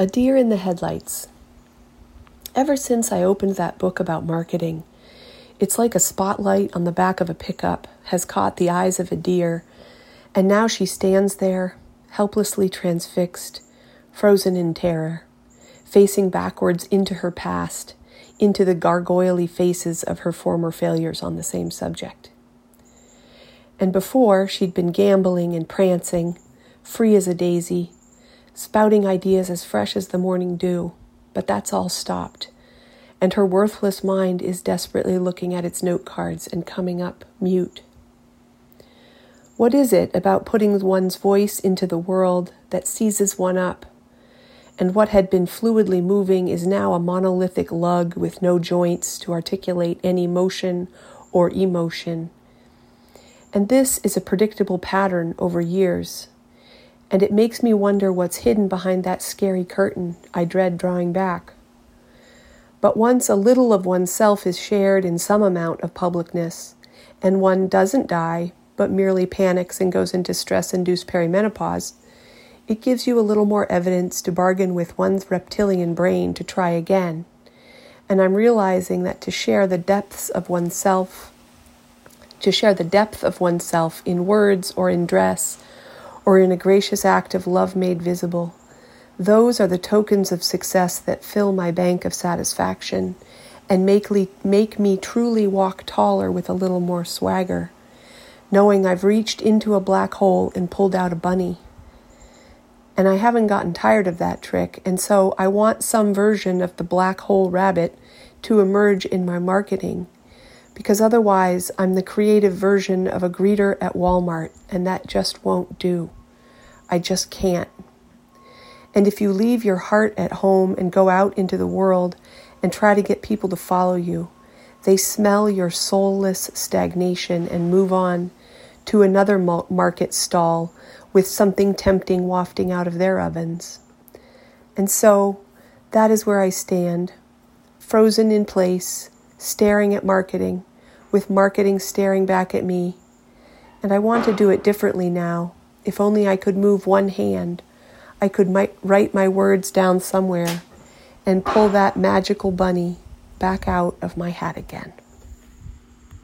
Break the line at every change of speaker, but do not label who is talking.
A Deer in the Headlights. Ever since I opened that book about marketing, it's like a spotlight on the back of a pickup has caught the eyes of a deer, and now she stands there, helplessly transfixed, frozen in terror, facing backwards into her past, into the gargoyly faces of her former failures on the same subject. And before, she'd been gambling and prancing, free as a daisy spouting ideas as fresh as the morning dew, but that's all stopped. And her worthless mind is desperately looking at its note cards and coming up mute. What is it about putting one's voice into the world that seizes one up? And what had been fluidly moving is now a monolithic lug with no joints to articulate any motion or emotion. And this is a predictable pattern over years and it makes me wonder what's hidden behind that scary curtain I dread drawing back. But once a little of oneself is shared in some amount of publicness, and one doesn't die, but merely panics and goes into stress induced perimenopause, it gives you a little more evidence to bargain with one's reptilian brain to try again. And I'm realizing that to share the depths of oneself, to share the depth of oneself in words or in dress, or in a gracious act of love made visible. Those are the tokens of success that fill my bank of satisfaction and make, le- make me truly walk taller with a little more swagger, knowing I've reached into a black hole and pulled out a bunny. And I haven't gotten tired of that trick, and so I want some version of the black hole rabbit to emerge in my marketing because otherwise I'm the creative version of a greeter at Walmart, and that just won't do. I just can't. And if you leave your heart at home and go out into the world and try to get people to follow you, they smell your soulless stagnation and move on to another market stall with something tempting wafting out of their ovens. And so that is where I stand, frozen in place, staring at marketing with marketing staring back at me. And I want to do it differently now. If only I could move one hand, I could mi- write my words down somewhere and pull that magical bunny back out of my hat again.